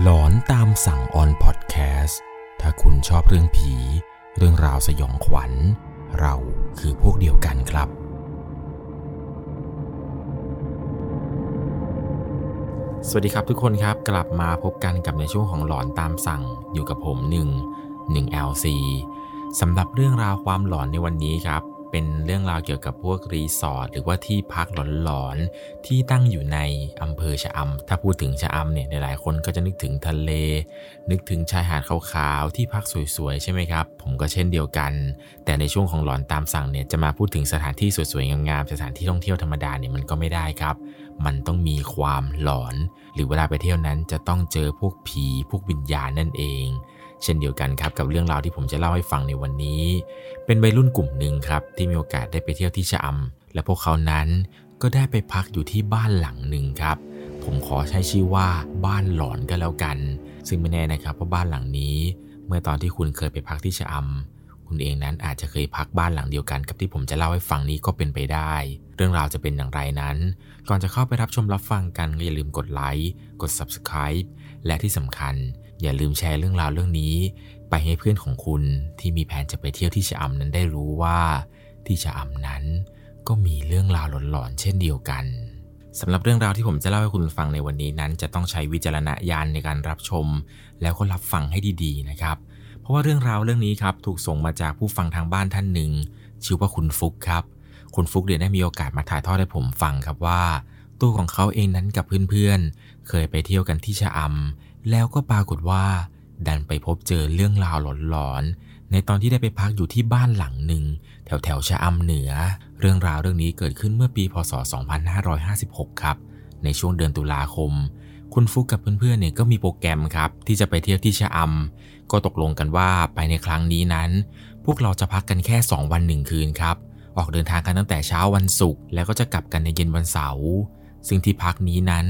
หลอนตามสั่งออนพอดแคสต์ถ้าคุณชอบเรื่องผี เรื่องราวสยองขวัญ เราคือพวกเดียวกันครับ สวัสดีครับทุกคนครับกลับมาพบกันกับในช่วงของหลอนตามสั่งอยู่กับผม1 1 LC สำหรับเรื่องราวความหลอนในวันนี้ครับ เป็นเรื่องราวเกี่ยวกับพวกรีสอร์ทหรือว่าที่พักหลอนๆที่ตั้งอยู่ในอำเภอชะอำถ้าพูดถึงชะอำเนี่ยหลายๆคนก็จะนึกถึงทะเล นึกถึงชายหาดขาวๆที่พักสวยๆใช่ไหมครับ ผมก็เช่นเดียวกัน แต่ในช่วงของหลอนตามสั่งเนี่ยจะมาพูดถึงสถานที่สวยๆงามๆสถานที่ท่องเที่ยวธรรมดาเนี่ยมันก็ไม่ได้ครับ มันต้องมีความหลอน หรือเวลาไปเที่ยวนั้นจะต้องเจอพวกผีพวกวิญญาณนั่นเอง เช่นเดียวกันครับกับเรื่องราวที่ผมจะเล่าให้ฟังในวันนี้ เป็นวัยรุ่นกลุ่มหนึ่งครับที่มีโอกาสได้ไปเที่ยวที่ชะอำและพวกเขานั้นก็ได้ไปพักอยู่ที่บ้านหลังหนึ่งครับ ผมขอใช้ชื่อว่าบ้านหลอนก็แล้วกัน ซึ่งไม่แน่นะครับว่าบ้านหลังนี้ เมื่อตอนที่คุณเคยไปพักที่ชะอำคุณเองนั้นอาจจะเคยพักบ้านหลังเดียวกันกับที่ผมจะเล่าให้ฟังนี้ก็เป็นไปได้ เรื่องราวจะเป็นอย่างไรนั้น ก่อนจะเข้าไปรับชมรับฟังกันก็อย่าลืมกดไลค์กด Subscribe และที่สำคัญ อย่าลืมแชร์เรื่องราวเรื่องนี้ ไปให้เพื่อนของคุณที่มีแผนจะไปเที่ยวที่ชะอำนั้นได้รู้ว่า ที่ชะอำนั้น ก็มีเรื่องราวหลอนๆเช่นเดียวกันสำหรับเรื่องราวที่ผมจะเล่าให้คุณฟังในวันนี้นั้นจะต้องใช้วิจารณญาณในการรับชม แล้วก็รับฟังให้ดีๆนะครับ เพราะว่าเรื่องราวเรื่องนี้ครับถูกส่งมาจากผู้ฟังทางบ้านท่านหนึ่งชื่อว่าคุณฟุกครับ คุณฟุกเดี๋ยวได้มีโอกาสมาถ่ายทอดให้ผมฟังครับว่า ตัวของเขาเองนั้นกับเพื่อนๆเคยไปเที่ยวกันที่ชะอำ แล้วก็ปรากฏว่า ดันไปพบเจอเรื่องราวหลอนๆ ในตอนที่ได้ไปพักอยู่ที่บ้านหลังหนึ่ง แถวแถวชะอำเหนือ เรื่องราวเรื่องนี้เกิดขึ้นเมื่อปีพศ 2556 ครับ ในช่วงเดือนตุลาคม คุณฟุกกับเพื่อนๆเนี่ยก็มีโปรแกรมครับ ที่จะไปเที่ยวที่ชะอำก็ตกลงกันว่าไปในครั้งนี้นั้น พวกเราจะพักกันแค่ 2 วันหนึ่งคืนครับออกเดินทางกันตั้งแต่เช้าวันศุกร์แล้วก็จะกลับกันในเย็นวันเสาร์ซึ่งที่พักนี้นั้น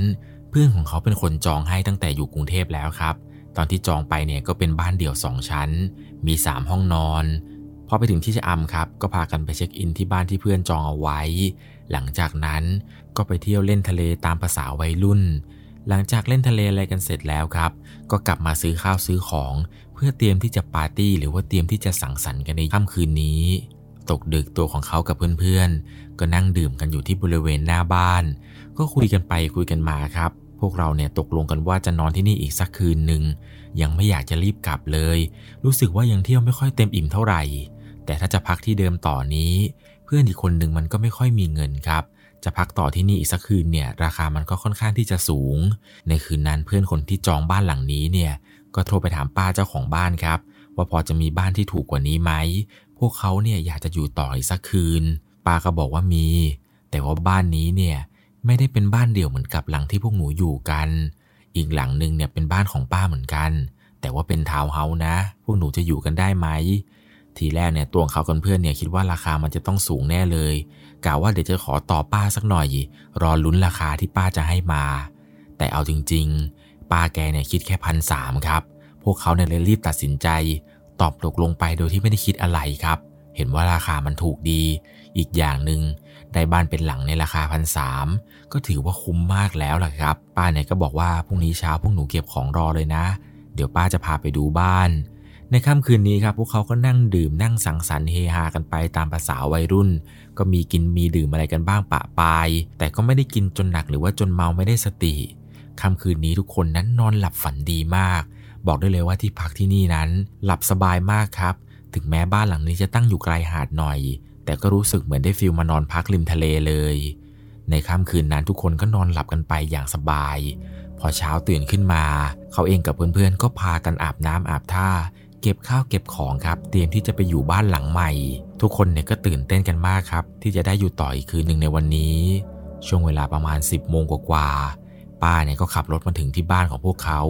เพื่อนของเขาเป็นคนจองให้ตั้งแต่อยู่กรุงเทพแล้วครับ ตอนที่จองไปเนี่ยก็เป็นบ้านเดี่ยว 2 ชั้น มี 3 ห้องนอน พอไปถึงที่ชะอำครับ ก็พากันไปเช็คอินที่บ้านที่เพื่อนจองเอาไว้ หลังจากนั้นก็ไปเที่ยวเล่นทะเลตามภาษาวัยรุ่น หลังจากเล่นทะเลอะไรกันเสร็จแล้วครับ ก็กลับมาซื้อข้าวซื้อของ เพื่อเตรียมที่จะปาร์ตี้หรือว่าเตรียมที่จะสังสรรค์กันในค่ำคืนนี้ ตกดึกตัวของเขากับเพื่อนๆ ก็นั่งดื่มกันอยู่ที่บริเวณหน้าบ้าน ก็คุยกันไปคุยกันมาครับ พวกเราเนี่ยตกลงกันว่าจะนอนที่นี่อีกสักคืนหนึ่งยังไม่อยากจะรีบกลับเลย รู้สึกว่ายังเที่ยวไม่ค่อยเต็มอิ่มเท่าไหร่ แต่ถ้าจะพักที่เดิมต่อนี้ เพื่อนอีกคนหนึ่งมันก็ไม่ค่อยมีเงินครับ จะพักต่อที่นี่อีกสักคืนเนี่ยราคามันก็ค่อนข้างที่จะสูง ในคืนนั้นเพื่อนคนที่จองบ้านหลังนี้เนี่ยก็โทรไปถามป้าเจ้าของบ้านครับ ว่าพอจะมีบ้านที่ถูกกว่านี้ไหมพวกเขาเนี่ยอยากจะอยู่ต่ออีกสักคืนป้าก็บอกว่ามี แต่ว่าบ้านนี้เนี่ย ไม่ได้เป็นบ้านเดี่ยวเหมือนกับหลังที่พวกหนูอยู่กัน อีกหลังหนึ่งเนี่ยเป็นบ้านของป้าเหมือนกัน แต่ว่าเป็นทาวน์เฮาส์นะ พวกหนูจะอยู่กันได้ไหม ทีแรกเนี่ยตัวของเขากับเพื่อนเนี่ยคิดว่าราคามันจะต้องสูงแน่เลยกะว่าเดี๋ยวจะขอต่อป้าสักหน่อย รอลุ้นราคาที่ป้าจะให้มา แต่เอาจริง ๆ ป้าแกเนี่ยคิดแค่พันสามครับ พวกเขาเนี่ยเลยรีบตัดสินใจ ตอบตกลงไปโดยที่ไม่ได้คิดอะไรครับ เห็นว่าราคามันถูกดี อีกอย่างหนึ่งได้บ้านเป็นหลังในราคาพันสาม ก็ถือว่าคุ้มมากแล้วล่ะครับ ป้าเนี่ยก็บอกว่าพรุ่งนี้เช้าพวกหนูเก็บของรอเลยนะ เดี๋ยวป้าจะพาไปดูบ้าน ในค่ำคืนนี้ครับ พวกเขาก็นั่งดื่มนั่งสังสรรค์เฮฮากันไปตามภาษาวัยรุ่น ก็มีกินมีดื่มอะไรกันบ้างปะปาย แต่ก็ไม่ได้กินจนหนักหรือว่าจนเมาไม่ได้สติค่ำคืนนี้ทุกคนนั้นนอนหลับฝันดีมาก บอกได้เลยว่าที่พักที่นี่นั้น หลับสบายมากครับ ถึงแม้บ้านหลังนี้จะตั้งอยู่ไกลหาดหน่อย แต่ก็รู้สึกเหมือนได้ฟิลมานอนพักริมทะเลเลย ในค่ำคืนนั้นทุกคนก็นอนหลับกันไปอย่างสบาย พอเช้าตื่นขึ้นมา เขาเองกับเพื่อนๆก็พากันอาบน้ำอาบท่า เก็บข้าวเก็บของครับ เตรียมที่จะไปอยู่บ้านหลังใหม่ ทุกคนเนี่ยก็ตื่นเต้นกันมากครับ ที่จะได้อยู่ต่ออีกคืนหนึ่งในวันนี้ ช่วงเวลาประมาณ 10โมงกว่าๆป้าเนี่ยก็ขับรถมาถึงที่บ้านของพวกเขา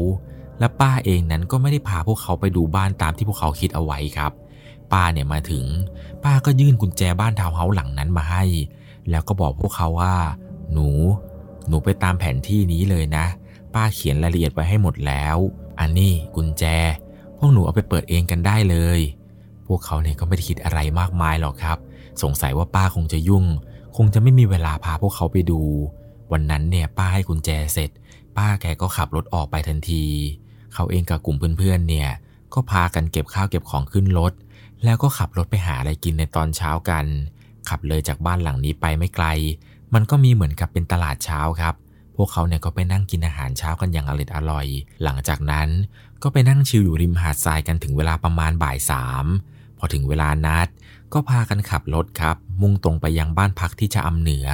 และป้าเองนั้นก็ไม่ได้พาพวกเขาไปดูบ้านตามที่พวกเขาคิดเอาไว้ครับป้าเนี่ยมาถึง ป้าก็ยื่นกุญแจบ้านทาวน์เฮาส์หลังนั้นมาให้ แล้วก็บอกพวกเขาว่า หนู หนูไปตามแผนที่นี้เลยนะ ป้าเขียนรายละเอียดไว้ให้หมดแล้ว อันนี้กุญแจ พวกหนูเอาไปเปิดเองกันได้เลย พวกเขาเนี่ยก็ไม่ได้คิดอะไรมากมายหรอกครับ สงสัยว่าป้าคงจะยุ่ง คงจะไม่มีเวลาพาพวกเขาไปดู วันนั้นเนี่ยป้าให้กุญแจเสร็จ ป้าแกก็ขับรถออกไปทันที เขาเองกับกลุ่มเพื่อนๆเนี่ย ก็พากันเก็บข้าวเก็บของขึ้นรถแล้วก็ขับรถไปหาอะไรกินในตอนเช้ากัน ขับเลยจากบ้านหลังนี้ไปไม่ไกล มันก็มีเหมือนกับเป็นตลาดเช้าครับ พวกเขาเนี่ยก็ไปนั่งกินอาหารเช้ากันอย่างอร่อยอร่อย หลังจากนั้นก็ไปนั่งชิลอยู่ริมหาดทรายกันถึงเวลาประมาณบ่ายสามพอถึงเวลานัด ก็พากันขับรถครับ มุ่งตรงไปยังบ้านพักที่ชะอำเหนือ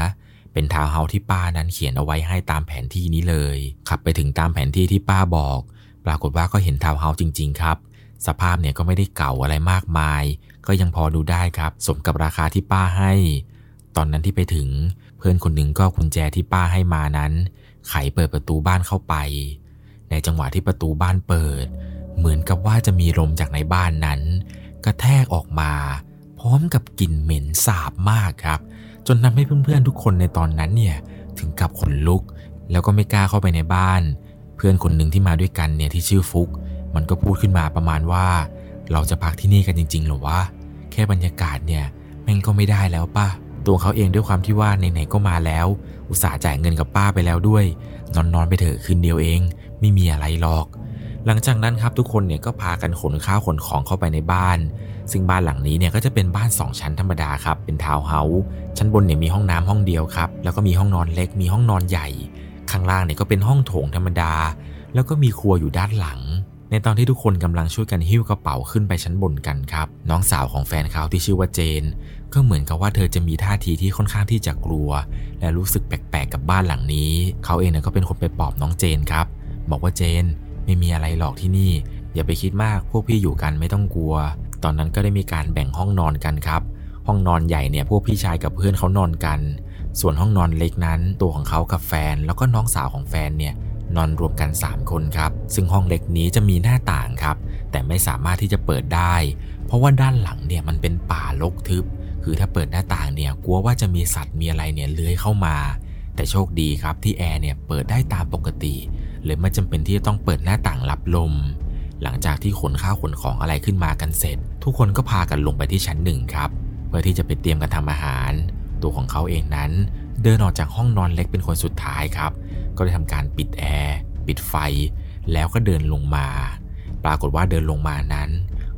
เป็นทาวน์เฮาส์ที่ป้านั้นเขียนเอาไว้ให้ตามแผนที่นี้เลย ขับไปถึงตามแผนที่ที่ป้าบอก ปรากฏว่าก็เห็นทาวน์เฮาส์จริง ๆ ครับ สภาพเนี่ยก็ไม่ได้เก่าอะไรมากมาย ก็ยังพอดูได้ครับ สมกับราคาที่ป้าให้ ตอนนั้นที่ไปถึงเพื่อนคนหนึ่งก็กุญแจที่ป้าให้มานั้น ไขเปิดประตูบ้านเข้าไป ในจังหวะที่ประตูบ้านเปิด เหมือนกับว่าจะมีลมจากในบ้านนั้น กระแทกออกมา พร้อมกับกลิ่นเหม็นสาบมากครับ จนทำให้เพื่อนๆทุกคนในตอนนั้นเนี่ยถึงกับขนลุก แล้วก็ไม่กล้าเข้าไปในบ้าน เพื่อนคนหนึ่งที่มาด้วยกันเนี่ยที่ชื่อฟุก มันก็พูดขึ้นมาประมาณว่า เราจะพักที่นี่กันจริง ๆ หรอวะ แค่บรรยากาศเนี่ยแม่งก็ไม่ได้แล้วป่ะตัวเขาเองด้วยความที่ว่าไหนๆก็มาแล้ว อุตส่าห์จ่ายเงินกับป้าไปแล้วด้วย นอนๆไปเถอะคืนเดียวเอง ไม่มีอะไรหรอก หลังจากนั้นครับทุกคนเนี่ยก็พากันขนข้าวขนของเข้าไปในบ้าน ซึ่งบ้านหลังนี้เนี่ยก็จะเป็นบ้าน 2 ชั้นธรรมดาครับ เป็นทาวน์เฮาส์ชั้นบนเนี่ยมีห้องน้ำห้องเดียวครับ แล้วก็มีห้องนอนเล็กมีห้องนอนใหญ่ ข้างล่างเนี่ยก็เป็นห้องโถงธรรมดา แล้วก็มีครัวอยู่ด้านหลัง ในตอนที่ทุกคนกำลังช่วยกันหิ้วกระเป๋าขึ้นไปชั้นบนกันครับ น้องสาวของแฟนเขาที่ชื่อว่าเจน ก็เหมือนกับว่าเธอจะมีท่าทีที่ค่อนข้างที่จะกลัว และรู้สึกแปลกๆกับบ้านหลังนี้ เขาเองเนี่ยก็เป็นคนไปปลอบน้องเจนครับ บอกว่าเจนไม่มีอะไรหรอกที่นี่ อย่าไปคิดมากพวกพี่อยู่กันไม่ต้องกลัว ตอนนั้นก็ได้มีการแบ่งห้องนอนกันครับ ห้องนอนใหญ่เนี่ยพวกพี่ชายกับเพื่อนเขานอนกัน ส่วนห้องนอนเล็กนั้น ตัวของเขากับแฟนแล้วก็น้องสาวของแฟนเนี่ย นอนรวมกัน 3 คนครับ ซึ่งห้องเล็กนี้จะมีหน้าต่างครับ แต่ไม่สามารถที่จะเปิดได้ เพราะว่าด้านหลังเนี่ยมันเป็นป่ารกทึบ คือถ้าเปิดหน้าต่างเนี่ยกลัวว่าจะมีสัตว์มีอะไรเนี่ยเลื้อยเข้ามา แต่โชคดีครับที่แอร์เนี่ยเปิดได้ตามปกติเลยไม่จำเป็นที่จะต้องเปิดหน้าต่างรับลม หลังจากที่ขนข้าวขนของอะไรขึ้นมากันเสร็จ ทุกคนก็พากันลงไปที่ชั้นหนึ่งครับ เพื่อที่จะไปเตรียมกันทำอาหาร ตัวของเขาเองนั้น เดินออกจากห้องนอนเล็กเป็นคนสุดท้ายครับ ก็ได้ทำการปิดแอร์ปิดไฟ แล้วก็เดินลงมา ปรากฏว่าเดินลงมานั้น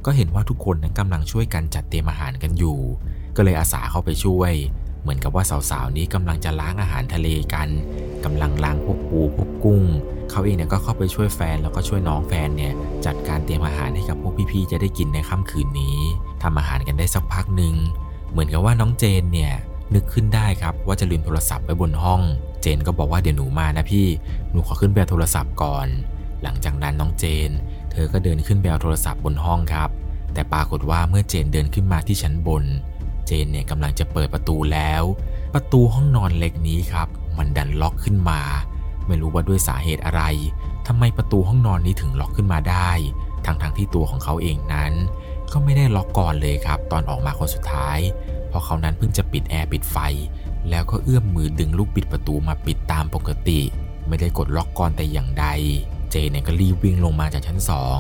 ก็เห็นว่าทุกคนนั้นกำลังช่วยกันจัดเตรียมอาหารกันอยู่ ก็เลยอาสาเข้าไปช่วย เหมือนกับว่าสาวๆนี้กำลังจะล้างอาหารทะเลกันกำลังล้างพวกปูพวกกุ้ง เขาเองเนี่ยก็เข้าไปช่วยแฟนแล้วก็ช่วยน้องแฟนเนี่ยจัดการเตรียมอาหารให้กับพวกพี่ๆจะได้กินในค่ำคืนนี้ทำอาหารกันได้สักพักหนึ่งเหมือนกับว่าน้องเจนเนี่ย นึกขึ้นได้ครับว่าจะลืมโทรศัพท์ไว้บนห้อง เจนก็บอกว่าเดี๋ยวหนูมานะพี่ หนูขอขึ้นไปเอาโทรศัพท์ก่อน หลังจากนั้นน้องเจน เธอก็เดินขึ้นไปเอาโทรศัพท์บนห้องครับ แต่ปรากฏว่าเมื่อเจนเดินขึ้นมาที่ชั้นบน เจนเนี่ยกำลังจะเปิดประตูแล้ว ประตูห้องนอนเล็กนี้ครับ มันดันล็อกขึ้นมา ไม่รู้ว่าด้วยสาเหตุอะไรทำไมประตูห้องนอนนี้ถึงล็อกขึ้นมาได้ทั้งๆทที่ตัวของเขาเองนั้น ก็ไม่ได้ล็อกก่อนเลยครับ ตอนออกมาคนสุดท้าย เพราะเขานั้นเพิ่งจะปิดแอร์ปิดไฟ แล้วก็เอื้อมมือดึงลูกปิดประตูมาปิดตามปกติ ไม่ได้กดล็อกก่อนแต่อย่างใด เจเนี่ยก็รีบวิ่งลงมาจากชั้นสอง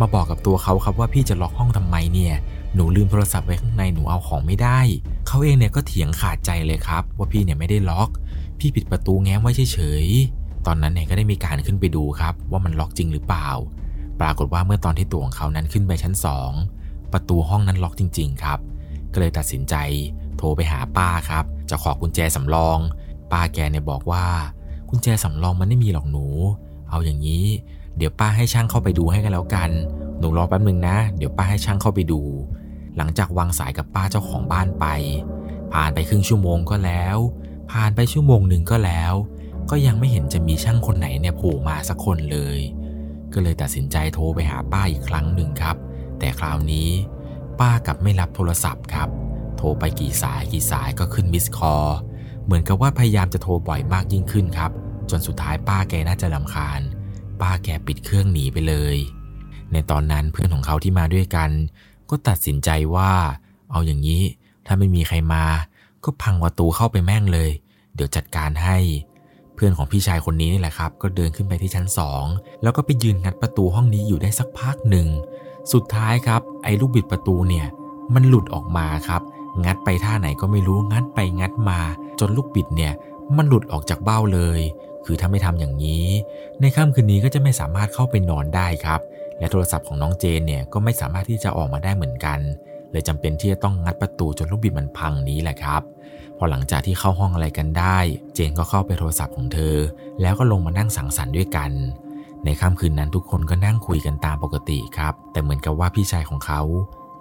มาบอกกับตัวเขาครับว่าพี่จะล็อกห้องทำไมเนี่ยหนูลืมโทรศัพท์ไว้ข้างในหนูเอาของไม่ได้ เขาเองเนี่ยก็เถียงขาดใจเลยครับ ว่าพี่เนี่ยไม่ได้ล็อก พี่ปิดประตูแง้มไว้เฉยๆตอนนั้นเนี่ยก็ได้มีการขึ้นไปดูครับ ว่ามันล็อกจริงหรือเปล่า ปรากฏว่าเมื่อตอนที่ตัวของเขานั้นขึ้นไปชั้นสองประตูห้องนั้นล็อกจริง ๆ ครับ ก็เลยตัดสินใจ โทรไปหาป้าครับ จะขอกุญแจสำรอง ป้าแกเนี่ยบอกว่ากุญแจสำรองมันไม่มีหรอกหนู เอาอย่างนี้ เดี๋ยวป้าให้ช่างเข้าไปดูให้กันแล้วกัน หนูรอแป๊บนึงนะ เดี๋ยวป้าให้ช่างเข้าไปดู หลังจากวางสายกับป้าเจ้าของบ้านไป ผ่านไปครึ่งชั่วโมงก็แล้ว ผ่านไปชั่วโมงหนึ่งก็แล้ว ก็ยังไม่เห็นจะมีช่างคนไหนเนี่ยโผล่มาสักคนเลย ก็เลยตัดสินใจโทรไปหาป้าอีกครั้งหนึ่งครับ แต่คราวนี้ ป้ากับไม่รับโทรศัพท์ครับ โทรไปกี่สายกี่สายก็ขึ้นมิสคอลเหมือนกับว่าพยายามจะโทรบ่อยมากยิ่งขึ้นครับ จนสุดท้ายป้าแกน่าจะลำคาญ ป้าแกปิดเครื่องหนีไปเลย ในตอนนั้นเพื่อนของเขาที่มาด้วยกัน ก็ตัดสินใจว่า เอาอย่างนี้ ถ้าไม่มีใครมา ก็พังประตูเข้าไปแม่งเลย เดี๋ยวจัดการให้ เพื่อนของพี่ชายคนนี้นี่แหละครับ ก็เดินขึ้นไปที่ชั้นสองแล้วก็ไปยืนงัดประตูห้องนี้อยู่ได้สักพักหนึ่ง สุดท้ายครับ ไอ้ลูกบิดประตูเนี่ย มันหลุดออกมาครับ งัดไปท่าไหนก็ไม่รู้งัดไปงัดมา จนลูกบิดเนี่ยมันหลุดออกจากเบ้าเลย คือถ้าไม่ทำอย่างนี้ ในค่ำคืนนี้ก็จะไม่สามารถเข้าไปนอนได้ครับ และโทรศัพท์ของน้องเจนเนี่ยก็ไม่สามารถที่จะออกมาได้เหมือนกัน เลยจำเป็นที่จะต้องงัดประตูจนลูกบิดมันพังนี้แหละครับ พอหลังจากที่เข้าห้องอะไรกันได้ เจนก็เข้าไปโทรศัพท์ของเธอ แล้วก็ลงมานั่งสังสรรค์ด้วยกัน ในค่ำคืนนั้นทุกคนก็นั่งคุยกันตามปกติครับ แต่เหมือนกับว่าพี่ชายของเขา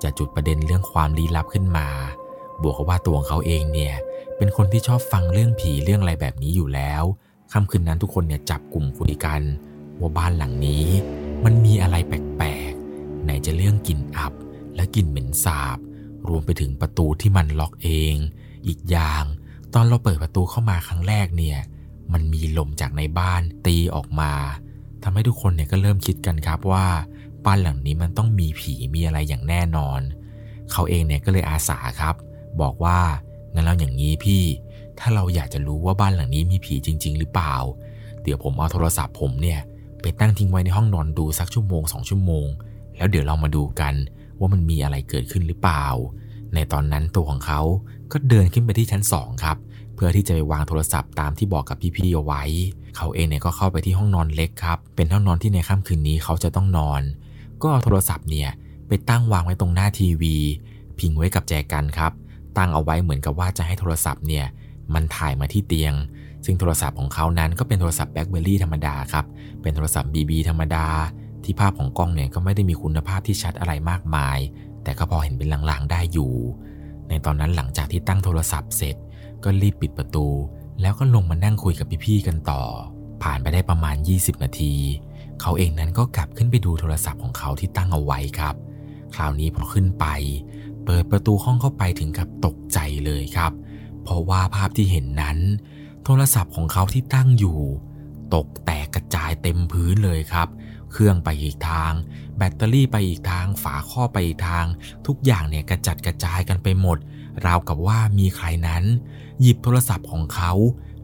จะจุดประเด็นเรื่องความลี้ลับขึ้นมา บวกกับว่าตัวของเขาเองเนี่ย เป็นคนที่ชอบฟังเรื่องผีเรื่องอะไรแบบนี้อยู่แล้วค่ำคืนนั้นทุกคนเนี่ยจับกลุ่มคุยกัน ว่าบ้านหลังนี้ มันมีอะไรแปลกๆ ไหนจะเรื่องกลิ่นอับ และกลิ่นเหม็นสาบ รวมไปถึงประตูที่มันล็อกเอง อีกอย่าง ตอนเราเปิดประตูเข้ามาครั้งแรกเนี่ย มันมีลมจากในบ้านตีออกมา ทำให้ทุกคนเนี่ยก็เริ่มคิดกันครับว่าบ้านหลังนี้มันต้องมีผีมีอะไรอย่างแน่นอน เขาเองเนี่ยก็เลยอาสาครับ บอกว่างั้นเราอย่างนี้พี่ ถ้าเราอยากจะรู้ว่าบ้านหลังนี้มีผีจริง ๆ หรือเปล่า เดี๋ยวผมเอาโทรศัพท์ผมเนี่ยไปตั้งทิ้งไว้ในห้องนอนดูสักชั่วโมงสองชั่วโมง แล้วเดี๋ยวเรามาดูกันว่ามันมีอะไรเกิดขึ้นหรือเปล่า ในตอนนั้นตัวของเขาก็เดินขึ้นไปที่ชั้นสองครับ พื่อที่จะไปวางโทรศัพท์ตามที่บอกกับพี่ๆเอาไว้ เขาเองเนี่ยก็เข้าไปที่ห้องนอนเล็กครับ เป็นห้องนอนที่ในค่ำคืนนี้เขาจะต้องนอน ก็เอาโทรศัพท์เนี่ยไปตั้งวางไว้ตรงหน้าทีวี พิงไว้กับแจกันครับ ตั้งเอาไว้เหมือนกับว่าจะให้โทรศัพท์เนี่ยมันถ่ายมาที่เตียง ซึ่งโทรศัพท์ของเขานั้นก็เป็นโทรศัพท์แบล็คเบอร์รี่ธรรมดาครับ เป็นโทรศัพท์ BB ธรรมดา ที่ภาพของกล้องเนี่ยก็ไม่ได้มีคุณภาพที่ชัดอะไรมากมาย แต่ก็พอเห็นเป็นลางๆได้อยู่ ในตอนนั้นหลังจากที่ตั้งโทรศัพท์เสร็จ ก็รีบปิดประตู แล้วก็ลงมานั่งคุยกับพี่ๆกันต่อ ผ่านไปได้ประมาณ 20 นาที เขาเองนั้นก็กลับขึ้นไปดูโทรศัพท์ของเขาที่ตั้งเอาไว้ครับ คราวนี้พอขึ้นไป เปิดประตูห้องเข้าไปถึงกับตกใจเลยครับ เพราะว่าภาพที่เห็นนั้น โทรศัพท์ของเขาที่ตั้งอยู่ ตกแตกกระจายเต็มพื้นเลยครับเครื่องไปอีกทาง แบตเตอรี่ไปอีกทาง ฝาข้อไปอีกทาง ทุกอย่างเนี่ยกระจัดกระจายกันไปหมด ราวกับว่ามีใครนั้น หยิบโทรศัพท์ของเขา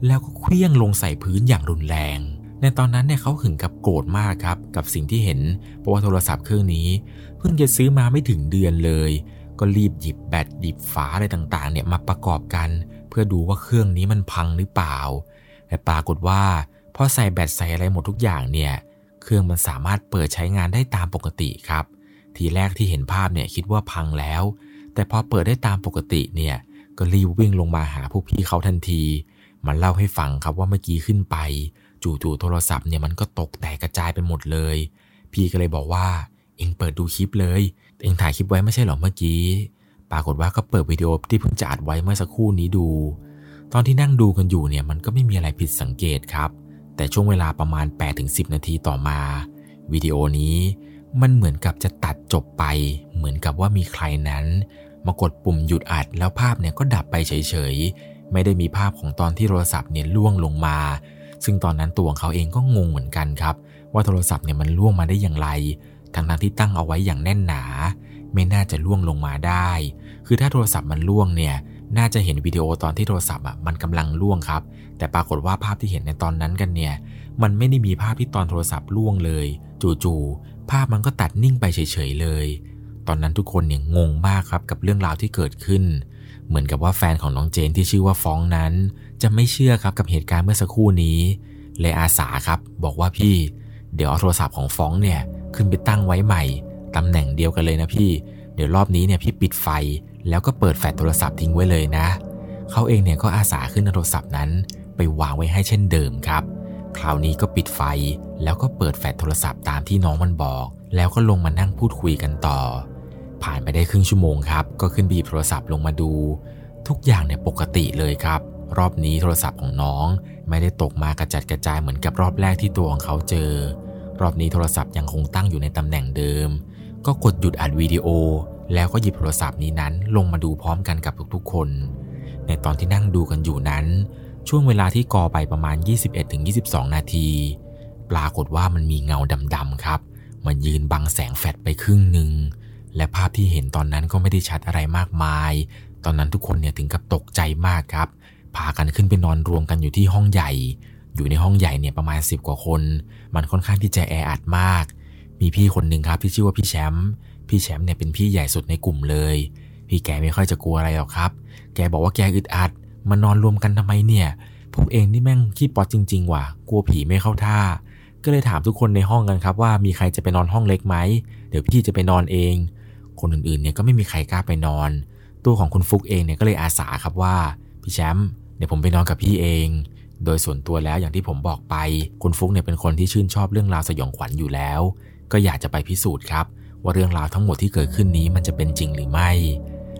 แล้วก็เคลี้ยงลงใส่พื้นอย่างรุนแรง ในตอนนั้นเนี่ยเขาหึงกับโกรธมากครับกับสิ่งที่เห็น เพราะว่าโทรศัพท์เครื่องนี้ เพิ่งจะซื้อมาไม่ถึงเดือนเลย ก็รีบหยิบแบตหยิบฝาอะไรต่างๆ เนี่ยมาประกอบกัน เพื่อดูว่าเครื่องนี้มันพังหรือเปล่า แต่ปรากฏว่าพอใส่แบตใส่อะไรหมดทุกอย่างเนี่ย เครื่องมันสามารถเปิดใช้งานได้ตามปกติครับ ทีแรกที่เห็นภาพเนี่ยคิดว่าพังแล้ว แต่พอเปิดได้ตามปกติเนี่ยก็รีบวิ่งลงมาหาพวกพี่เขาทันที มันเล่าให้ฟังครับว่าเมื่อกี้ขึ้นไป จู่ๆโทรศัพท์เนี่ยมันก็ตกแตกกระจายไปหมดเลย พี่ก็เลยบอกว่า เองเปิดดูคลิปเลย เองถ่ายคลิปไว้ไม่ใช่หรอเมื่อกี้ ปรากฏว่าก็เปิดวิดีโอที่เพิ่งจะอัดไว้เมื่อสักครู่นี้ดู ตอนที่นั่งดูกันอยู่เนี่ยมันก็ไม่มีอะไรผิดสังเกตครับ แต่ช่วงเวลาประมาณ 8-10 นาทีต่อมาวิดีโอนี้มันเหมือนกับจะตัดจบไป เหมือนกับว่ามีใครนั้น มากดปุ่มหยุดอัดแล้วภาพเนี่ยก็ดับไปเฉยๆ ไม่ได้มีภาพของตอนที่โทรศัพท์เนี่ยล่วงลงมา ซึ่งตอนนั้นตัวของเขาเองก็งงเหมือนกันครับ ว่าโทรศัพท์เนี่ยมันล่วงมาได้อย่างไรทั้งทั้งที่ตั้งเอาไว้อย่างแน่นหนา ไม่น่าจะล่วงลงมาได้ คือถ้าโทรศัพท์มันล่วงเนี่ยน่าจะเห็นวิดีโอตอนที่โทรศัพท์อะมันกำลังล่วงครับ แต่ปรากฏว่าภาพที่เห็นในตอนนั้นกันเนี่ย มันไม่ได้มีภาพที่ตอนโทรศัพท์ล่วงเลย จู่ๆภาพมันก็ตัดนิ่งไปเฉยๆเลย ตอนนั้นทุกคนเนี่ยงงมากครับกับเรื่องราวที่เกิดขึ้น เหมือนกับว่าแฟนของน้องเจนที่ชื่อว่าฟ้องนั้น จะไม่เชื่อครับกับเหตุการณ์เมื่อสักครู่นี้เลยอาสาครับ บอกว่าพี่ เดี๋ยวเอาโทรศัพท์ของฟ้องเนี่ยขึ้นไปตั้งไว้ใหม่ตำแหน่งเดียวกันเลยนะพี่ เดี๋ยวรอบนี้เนี่ยพี่ปิดไฟ แล้วก็เปิดแฟลชโทรศัพท์ทิ้งไว้เลยนะเขาเองเนี่ยก็อาสาขึ้นโทรศัพท์นั้น ไปวางไว้ให้เช่นเดิมครับ คราวนี้ก็ปิดไฟ แล้วก็เปิดแฟลชโทรศัพท์ตามที่น้องมันบอก แล้วก็ลงมานั่งพูดคุยกันต่อ ผ่านไปได้ครึ่งชั่วโมงครับ ก็ขึ้นบีบโทรศัพท์ลงมาดู ทุกอย่างเนี่ยปกติเลยครับ รอบนี้โทรศัพท์ของน้อง ไม่ได้ตกมากระจัดกระจายเหมือนกับรอบแรกที่ตัวของเขาเจอ รอบนี้โทรศัพท์ยังคงตั้งอยู่ในตำแหน่งเดิม ก็กดหยุดอัดวิดีโอ แล้วก็หยิบโทรศัพท์นี้นั้นลงมาดูพร้อมกันกับทุกๆคน ในตอนที่นั่งดูกันอยู่นั้น ช่วงเวลาที่กอไปประมาณ 21-22 นาที ปรากฏว่ามันมีเงาดำๆครับ มันยืนบังแสงแฟลชไปครึ่งหนึ่ง และภาพที่เห็นตอนนั้นก็ไม่ได้ชัดอะไรมากมาย ตอนนั้นทุกคนเนี่ยถึงกับตกใจมากครับ พากันขึ้นไปนอนรวมกันอยู่ที่ห้องใหญ่ อยู่ในห้องใหญ่เนี่ยประมาณ 10 กว่าคน มันค่อนข้างที่จะแออัดมาก มีพี่คนหนึ่งครับที่ชื่อว่าพี่แชมป์ พี่แชมป์เนี่ยเป็นพี่ใหญ่สุดในกลุ่มเลย พี่แกไม่ค่อยจะกลัวอะไรหรอกครับ แกบอกว่าแกอึดอัด มานอนรวมกันทำไมเนี่ยพวกเองนี่แม่งขี้ป๊อตจริง ๆ ว่ะ กลัวผีไม่เข้าท่าก็เลยถามทุกคนในห้องกันครับว่ามีใครจะไปนอนห้องเล็กไหม เดี๋ยวพี่จะไปนอนเอง คนอื่นๆเนี่ยก็ไม่มีใครกล้าไปนอน ตัวของคุณฟุกเองเนี่ยก็เลยอาสาครับว่าพี่แชมป์เดี๋ยวผมไปนอนกับพี่เอง โดยส่วนตัวแล้วอย่างที่ผมบอกไป คุณฟุกเนี่ยเป็นคนที่ชื่นชอบเรื่องราวสยองขวัญอยู่แล้ว ก็อยากจะไปพิสูจน์ครับว่าเรื่องราวทั้งหมดที่เกิดขึ้นนี้มันจะเป็นจริงหรือไม่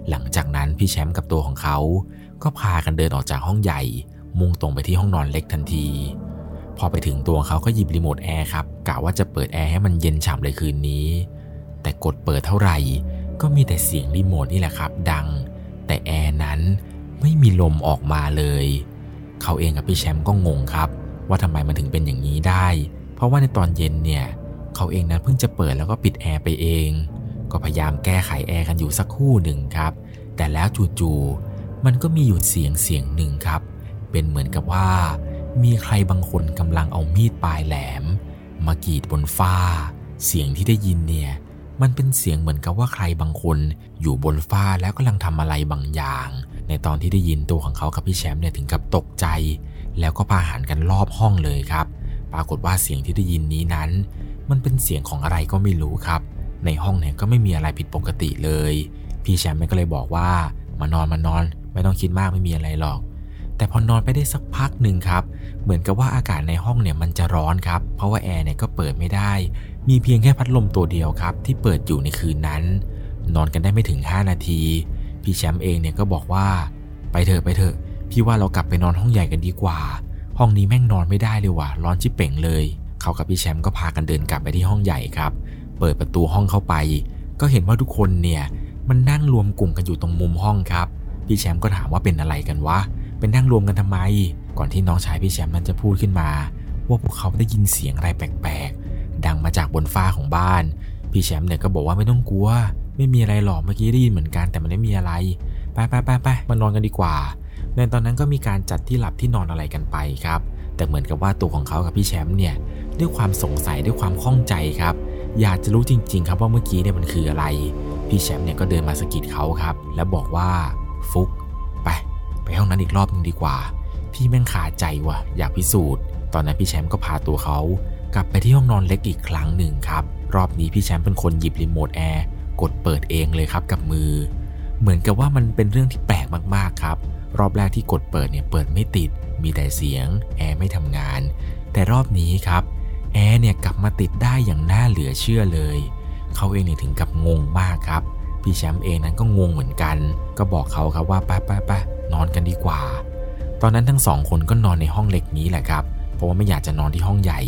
หลังจากนั้นพี่แชมป์กับตัวของเขา ก็พากันเดินออกจากห้องใหญ่ มุ่งตรงไปที่ห้องนอนเล็กทันที พอไปถึงตัวเขาก็หยิบรีโมทแอร์ครับกะว่าจะเปิดแอร์ให้มันเย็นฉ่ำเลยคืนนี้ แต่กดเปิดเท่าไหร่ ก็มีแต่เสียงรีโมทนี่แหละครับ ดัง แต่แอร์นั้นไม่มีลมออกมาเลย เขาเองกับพี่แชมป์ก็งงครับ ว่าทำไมมันถึงเป็นอย่างนี้ได้ เพราะว่าในตอนเย็นเนี่ย เขาเองนั้นเพิ่งจะเปิดแล้วก็ปิดแอร์ไปเอง ก็พยายามแก้ไขแอร์กันอยู่สักคู่หนึ่งครับ แต่แล้วจู่ๆมันก็มีอยู่เสียงเสียงหนึ่งครับ เป็นเหมือนกับว่า มีใครบางคนกำลังเอามีดปลายแหลม มากรีดบนฟ้า เสียงที่ได้ยินเนี่ย มันเป็นเสียงเหมือนกับว่าใครบางคนอยู่บนฟ้าแล้วกำลังทำอะไรบางอย่าง ในตอนที่ได้ยินตัวของเขากับพี่แชมป์เนี่ยถึงกับตกใจ แล้วก็พาหันกันรอบห้องเลยครับ ปรากฏว่าเสียงที่ได้ยินนี้นั้น มันเป็นเสียงของอะไรก็ไม่รู้ครับ ในห้องเนี่ยก็ไม่มีอะไรผิดปกติเลย พี่แชมป์ก็เลยบอกว่ามานอนมานอน ไม่ต้องคิดมากไม่มีอะไรหรอก แต่พอนอนไปได้สักพักหนึ่งครับ เหมือนกับว่าอากาศในห้องเนี่ยมันจะร้อนครับ เพราะว่าแอร์เนี่ยก็เปิดไม่ได้ มีเพียงแค่พัดลมตัวเดียวครับ ที่เปิดอยู่ในคืนนั้น นอนกันได้ไม่ถึง 5 นาที พี่แชมป์เองเนี่ยก็บอกว่า ไปเถอะไปเถอะ พี่ว่าเรากลับไปนอนห้องใหญ่กันดีกว่า ห้องนี้แม่งนอนไม่ได้เลยว่ะ ร้อนชิบเป่งเลย เขากับพี่แชมป์ก็พากันเดินกลับไปที่ห้องใหญ่ครับ เปิดประตูห้องเข้าไป ก็เห็นว่าทุกคนเนี่ยมันนั่งรวมกลุ่มกันอยู่ตรงมุมห้องครับ พี่แชมป์ก็ถามว่าเป็นอะไรกันวะ เป็นนั่งรวมกันทำไม ก่อนที่น้องชายพี่แชมป์นั้นจะพูดขึ้นมา ว่าพวกเขาได้ยินเสียงอะไรแปลกๆ ดังมาจากบนฟ้าของบ้าน พี่แชมป์เนี่ยก็บอกว่าไม่ต้องกลัว ไม่มีอะไรหรอกเมื่อกี้ได้ยินเหมือนกันแต่มันไม่มีอะไร ไปไปไปไปมานอนกันดีกว่า ในตอนนั้นก็มีการจัดที่หลับที่นอนอะไรกันไปครับ แต่เหมือนกับว่าตัวของเขากับพี่แชมป์เนี่ยด้วยความสงสัยด้วยความข้องใจครับ อยากจะรู้จริง ๆ ครับว่าเมื่อกี้เนี่ยมันคืออะไร พี่แชมป์เนี่ยก็เดินมาสะกิดเขาครับ แล้วบอกว่าฟุกไป ไปห้องนั้นอีกรอบนึงดีกว่า พี่แม่งขาใจว่ะ อยากพิสูจน์ ตอนนั้นพี่แชมป์ก็พาตัวเขา กลับไปที่ห้องนอนเล็กอีกครั้งหนึ่งครับ รอบนี้พี่แชมป์เป็นคนหยิบรีโมทแอร์กดเปิดเองเลยครับกับมือ เหมือนกับว่ามันเป็นเรื่องที่แปลกมากๆครับ รอบแรกที่กดเปิดเนี่ยเปิดไม่ติด มีแต่เสียง แอร์ไม่ทำงาน แต่รอบนี้ครับแอร์เนี่ยกลับมาติดได้อย่างน่าเหลือเชื่อเลย เขาเองเนี่ยถึงกับงงมากครับ พี่แชมป์เองนั้นก็งงเหมือนกัน ก็บอกเขาครับว่าไปไปไปนอนกันดีกว่า ตอนนั้นทั้งสองคนก็นอนในห้องเล็กนี้แหละครับ เพราะว่าไม่อยากจะนอนที่ห้องใหญ่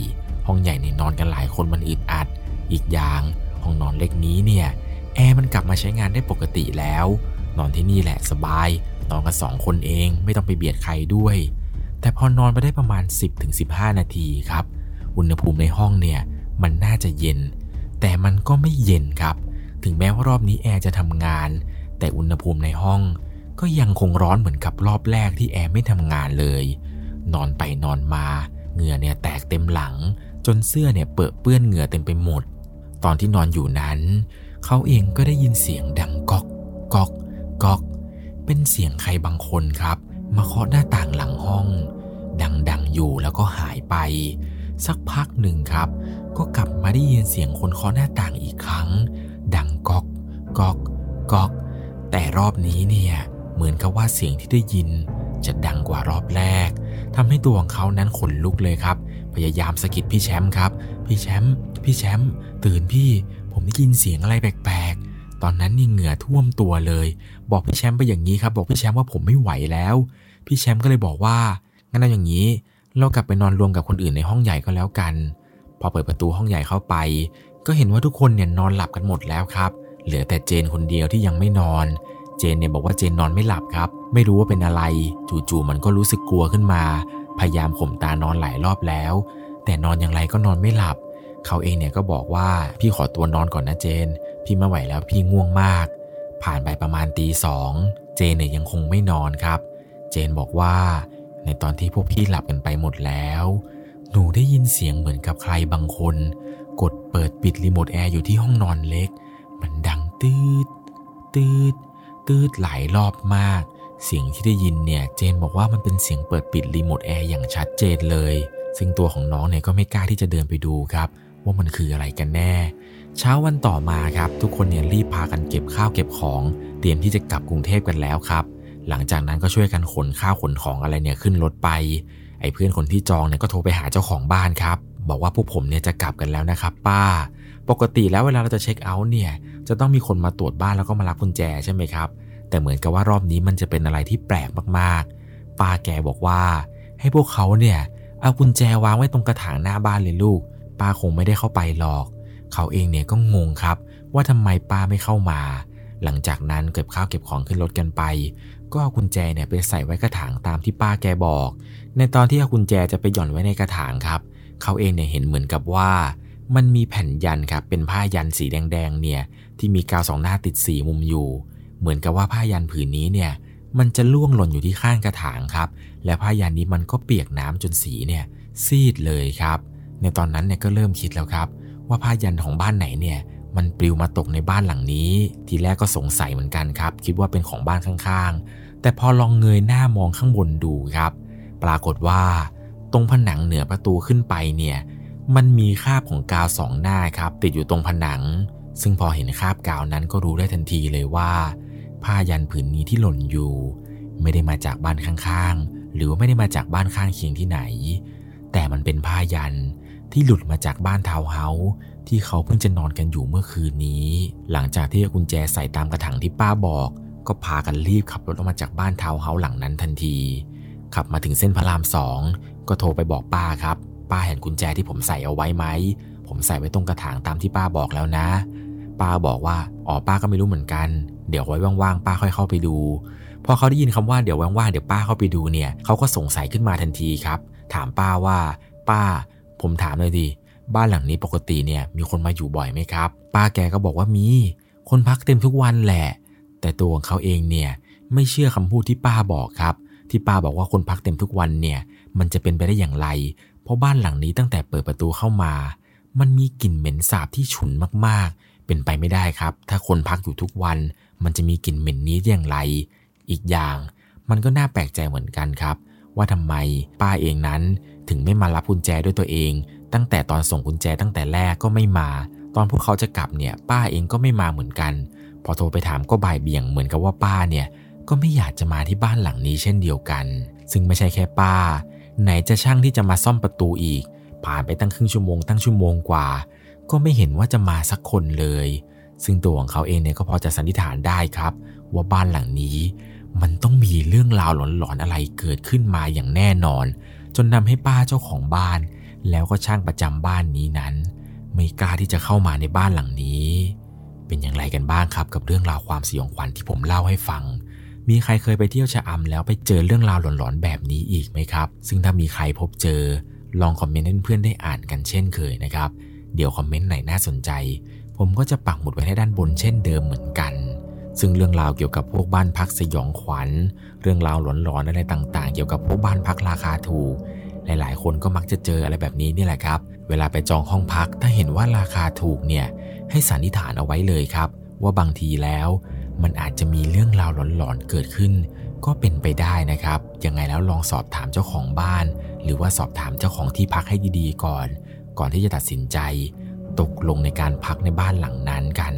ห้องใหญ่เนี่ยนอนกันหลายคนมันอึดอัด อีกอย่างห้องนอนเล็กนี้เนี่ยแอร์มันกลับมาใช้งานได้ปกติแล้ว นอนที่นี่แหละสบาย นอนกันสองคนเองไม่ต้องไปเบียดใครด้วย แต่พอนอนไปได้ประมาณ 10-15 นาทีครับ อุณหภูมิในห้องเนี่ยมันน่าจะเย็น แต่มันก็ไม่เย็นครับ ถึงแม้ว่ารอบนี้แอร์จะทำงาน แต่อุณหภูมิในห้อง ก็ยังคงร้อนเหมือนกับรอบแรกที่แอร์ไม่ทำงานเลย นอนไปนอนมาเหงื่อเนี่ยแตกเต็มหลัง จนเสื้อเนี่ยเปื้อเปื้อนเหงื่อเต็มไปหมด ตอนที่นอนอยู่นั้น เขาเองก็ได้ยินเสียงดังก๊อกก๊อกก๊อก เป็นเสียงใครบางคนครับ มาเคาะหน้าต่างหลังห้อง ดังๆอยู่แล้วก็หายไป สักพักหนึ่งครับ ก็กลับมาได้ยินเสียงคนเคาะหน้าต่างอีกครั้ง ดังก๊อกก๊อกก๊อก แต่รอบนี้เนี่ย เหมือนกับว่าเสียงที่ได้ยิน จะดังกว่ารอบแรกทำให้ตัวของเขานั้นขนลุกเลยครับ พยายามสะกิดพี่แชมป์ครับ พี่แชมป์พี่แชมป์ตื่นพี่ ผมได้ยินเสียงอะไรแปลกๆ ตอนนั้นนี่เหงื่อท่วมตัวเลย บอกพี่แชมป์ไปอย่างนี้ครับ บอกพี่แชมป์ว่าผมไม่ไหวแล้ว พี่แชมป์ก็เลยบอกว่างั้นเอาอย่างนี้เรากลับไปนอนรวมกับคนอื่นในห้องใหญ่ก็แล้วกัน พอเปิดประตูห้องใหญ่เข้าไป ก็เห็นว่าทุกคนเนี่ยนอนหลับกันหมดแล้วครับ เหลือแต่เจนคนเดียวที่ยังไม่นอน เจนเนี่ยบอกว่าเจนนอนไม่หลับครับ ไม่รู้ว่าเป็นอะไร จู่ๆมันก็รู้สึกกลัวขึ้นมา พยายามข่มตานอนหลายรอบแล้ว แต่นอนอย่างไรก็นอนไม่หลับ เขาเองเนี่ยก็บอกว่าพี่ขอตัวนอนก่อนนะเจน พี่ไม่ไหวแล้วพี่ง่วงมาก ผ่านไปประมาณตีสองเจนเนี่ยยังคงไม่นอนครับ เจนบอกว่า ในตอนที่พวกพี่หลับกันไปหมดแล้ว หนูได้ยินเสียงเหมือนกับใครบางคน กดเปิดปิดรีโมทแอร์อยู่ที่ห้องนอนเล็ก มันดังตืดตืด ตืดหลายรอบมาก เสียงที่ได้ยินเนี่ยเจนบอกว่ามันเป็นเสียงเปิดปิดรีโมทแอร์อย่างชัดเจนเลย ซึ่งตัวของน้องเนี่ยก็ไม่กล้าที่จะเดินไปดูครับว่ามันคืออะไรกันแน่ เช้าวันต่อมาครับ ทุกคนเนี่ยรีบพากันเก็บข้าวเก็บของ เตรียมที่จะกลับกรุงเทพกันแล้วครับ หลังจากนั้นก็ช่วยกันขนข้าวขนของอะไรเนี่ยขึ้นรถไป ไอ้เพื่อนคนที่จองเนี่ยก็โทรไปหาเจ้าของบ้านครับ บอกว่าพวกผมเนี่ยจะกลับกันแล้วนะครับ ป้า ปกติแล้วเวลาเราจะเช็คเอาท์เนี่ย จะต้องมีคนมาตรวจบ้านแล้วก็มารับกุญแจใช่ไหมครับ แต่เหมือนกับว่ารอบนี้มันจะเป็นอะไรที่แปลกมากๆ ป้าแกบอกว่า ให้พวกเขาเนี่ยเอากุญแจวางไว้ตรงกระถางหน้าบ้านเลยลูก ป้าคงไม่ได้เข้าไปหรอก เขาเองเนี่ยก็งงครับ ว่าทำไมป้าไม่เข้ามา หลังจากนั้นเก็บข้าวเก็บของขึ้นรถกันไป ก็เอากุญแจเนี่ยไปใส่ไว้กระถางตามที่ป้าแกบอก ในตอนที่เอากุญแจจะไปหย่อนไว้ในกระถางครับ เขาเองเนี่ยเห็นเหมือนกับว่า มันมีแผ่นยันครับเป็นผ้ายันสีแดงๆเนี่ยที่มีกาวสองหน้าติดสีมุมอยู่ เหมือนกับว่าผ้ายันผืนนี้เนี่ยมันจะล่วงหล่นอยู่ที่ข้างกระถางครับ และผ้ายันนี้มันก็เปียกน้ำจนสีเนี่ยซีดเลยครับ ในตอนนั้นเนี่ยก็เริ่มคิดแล้วครับ ว่าผ้ายันของบ้านไหนเนี่ยมันปลิวมาตกในบ้านหลังนี้ ทีแรกก็สงสัยเหมือนกันครับ คิดว่าเป็นของบ้านข้างๆ แต่พอลองเงยหน้ามองข้างบนดูครับ ปรากฏว่า ตรงผนังเหนือประตูขึ้นไปเนี่ย มันมีคราบของกาวสองหน้าครับ ติดอยู่ตรงผนัง ซึ่งพอเห็นคราบกาวนั้นก็รู้ได้ทันทีเลยว่า ผ้ายันต์ผืนนี้ที่หล่นอยู่ ไม่ได้มาจากบ้านข้างๆ หรือว่าไม่ได้มาจากบ้านข้างเคียงที่ไหน แต่มันเป็นผ้ายันต์ที่หลุดมาจากบ้านทาวน์เฮาส์ที่เขาเพิ่งจะนอนกันอยู่เมื่อคืนนี้ หลังจากที่กุญแจใส่ตามกระถางที่ป้าบอก ก็พากันรีบขับรถออกมาจากบ้านทาวน์เฮาส์หลังนั้นทันที ขับมาถึงเส้นพระรามสอง ก็โทรไปบอกป้าครับ ป้าเห็นกุญแจที่ผมใส่เอาไว้ไหม ผมใส่ไว้ตรงกระถางตามที่ป้าบอกแล้วนะ ป้าบอกว่า อ๋อป้าก็ไม่รู้เหมือนกัน เดี๋ยวไว้ว่างๆป้าค่อยเข้าไปดู พอเขาได้ยินคำว่าเดี๋ยวว่างๆเดี๋ยวป้าเข้าไปดูเนี่ย เขาก็สงสัยขึ้นมาทันทีครับ ถามป้าว่า ป้า ผมถามเลยดิบ้านหลังนี้ปกติเนี่ย มีคนมาอยู่บ่อยไหมครับ ป้าแกก็บอกว่ามี คนพักเต็มทุกวันแหละ แต่ตัวของเขาเองเนี่ยไม่เชื่อคำพูดที่ป้าบอกครับ ที่ป้าบอกว่าคนพักเต็มทุกวันเนี่ย มันจะเป็นไปได้อย่างไร เพราะบ้านหลังนี้ตั้งแต่เปิดประตูเข้ามา มันมีกลิ่นเหม็นสาบที่ฉุนมากๆ เป็นไปไม่ได้ครับ ถ้าคนพักอยู่ทุกวัน มันจะมีกลิ่นเหม็นนี้อย่างไร อีกอย่าง มันก็น่าแปลกใจเหมือนกันครับ ว่าทำไมป้าเองนั้นถึงไม่มารับกุญแจด้วยตัวเอง ตั้งแต่ตอนส่งกุญแจตั้งแต่แรกก็ไม่มา ตอนพวกเขาจะกลับเนี่ย ป้าเองก็ไม่มาเหมือนกัน พอโทรไปถามก็บ่ายเบี่ยงเหมือนกับว่าป้าเนี่ย ก็ไม่อยากจะมาที่บ้านหลังนี้เช่นเดียวกัน ซึ่งไม่ใช่แค่ป้า ไหนจะช่างที่จะมาซ่อมประตูอีก ผ่านไปตั้งครึ่งชั่วโมงตั้งชั่วโมงกว่า ก็ไม่เห็นว่าจะมาสักคนเลย ซึ่งตัวของเขาเองเนี่ยก็พอจะสันนิษฐานได้ครับ ว่าบ้านหลังนี้ มันต้องมีเรื่องราวหลอนๆอะไรเกิดขึ้นมาอย่างแน่นอน จนนำให้ป้าเจ้าของบ้าน แล้วก็ช่างประจำบ้านนี้นั้น ไม่กล้าที่จะเข้ามาในบ้านหลังนี้ เป็นอย่างไรกันบ้างครับกับเรื่องราวความสยองขวัญที่ผมเล่าให้ฟัง มีใครเคยไปเที่ยวชะอำแล้วไปเจอเรื่องราวหลอนๆแบบนี้อีกไหมครับ ซึ่งถ้ามีใครพบเจอ ลองคอมเมนต์ให้เพื่อนๆได้อ่านกันเช่นเคยนะครับ เดี๋ยวคอมเมนต์ไหนน่าสนใจ ผมก็จะปักหมุดไว้ให้ด้านบนเช่นเดิมเหมือนกัน ซึ่งเรื่องราวเกี่ยวกับพวกบ้านพักสยองขวัญ เรื่องราวหลอนๆอะไรต่างๆ เกี่ยวกับพวกบ้านพักราคาถูก หลายๆ คนก็มักจะเจออะไรแบบนี้นี่แหละครับ เวลาไปจองห้องพักถ้าเห็นว่าราคาถูกเนี่ยให้สันนิษฐานเอาไว้เลยครับ ว่าบางทีแล้ว มันอาจจะมีเรื่องราวหลอนๆเกิดขึ้น ก็เป็นไปได้นะครับ ยังไงแล้วลองสอบถามเจ้าของบ้าน หรือว่าสอบถามเจ้าของที่พักให้ดีๆก่อน ก่อนที่จะตัดสินใจ ตกลงในการพักในบ้านหลังนั้นกัน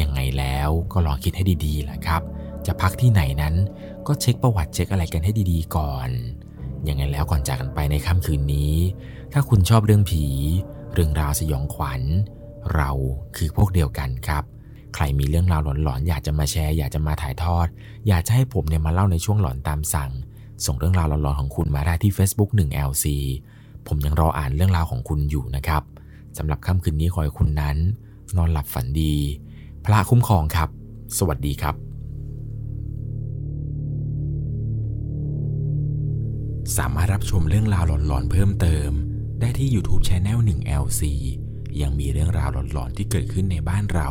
ยังไงแล้วก็ลองคิดให้ดีๆแหละครับ จะพักที่ไหนนั้นก็เช็คประวัติเช็คอะไรกันให้ดีๆก่อนยังไงแล้วก่อนจากกันไปในค่ำคืนนี้ ถ้าคุณชอบเรื่องผี เรื่องราวสยองขวัญ เราคือพวกเดียวกันครับ ใครมีเรื่องราวหลอนๆ อยากจะมาแชร์ อยากจะมาถ่ายทอด อยากจะให้ผมเนี่ยมาเล่าในช่วงหลอนตามสั่ง ส่งเรื่องราวหลอนๆของคุณมาได้ที่ Facebook 1 LC ผมยังรออ่านเรื่องราวของคุณอยู่นะครับสำหรับค่ำคืนนี้ขอให้คุณนั้น นอนหลับฝันดี พระคุ้มครองครับ สวัสดีครับ สามารถรับชมเรื่องราวหลอนๆ เพิ่มเติม ได้ที่ YouTube Channel 1 LC ยังมีเรื่องราวหลอนๆ ที่เกิดขึ้นในบ้านเรา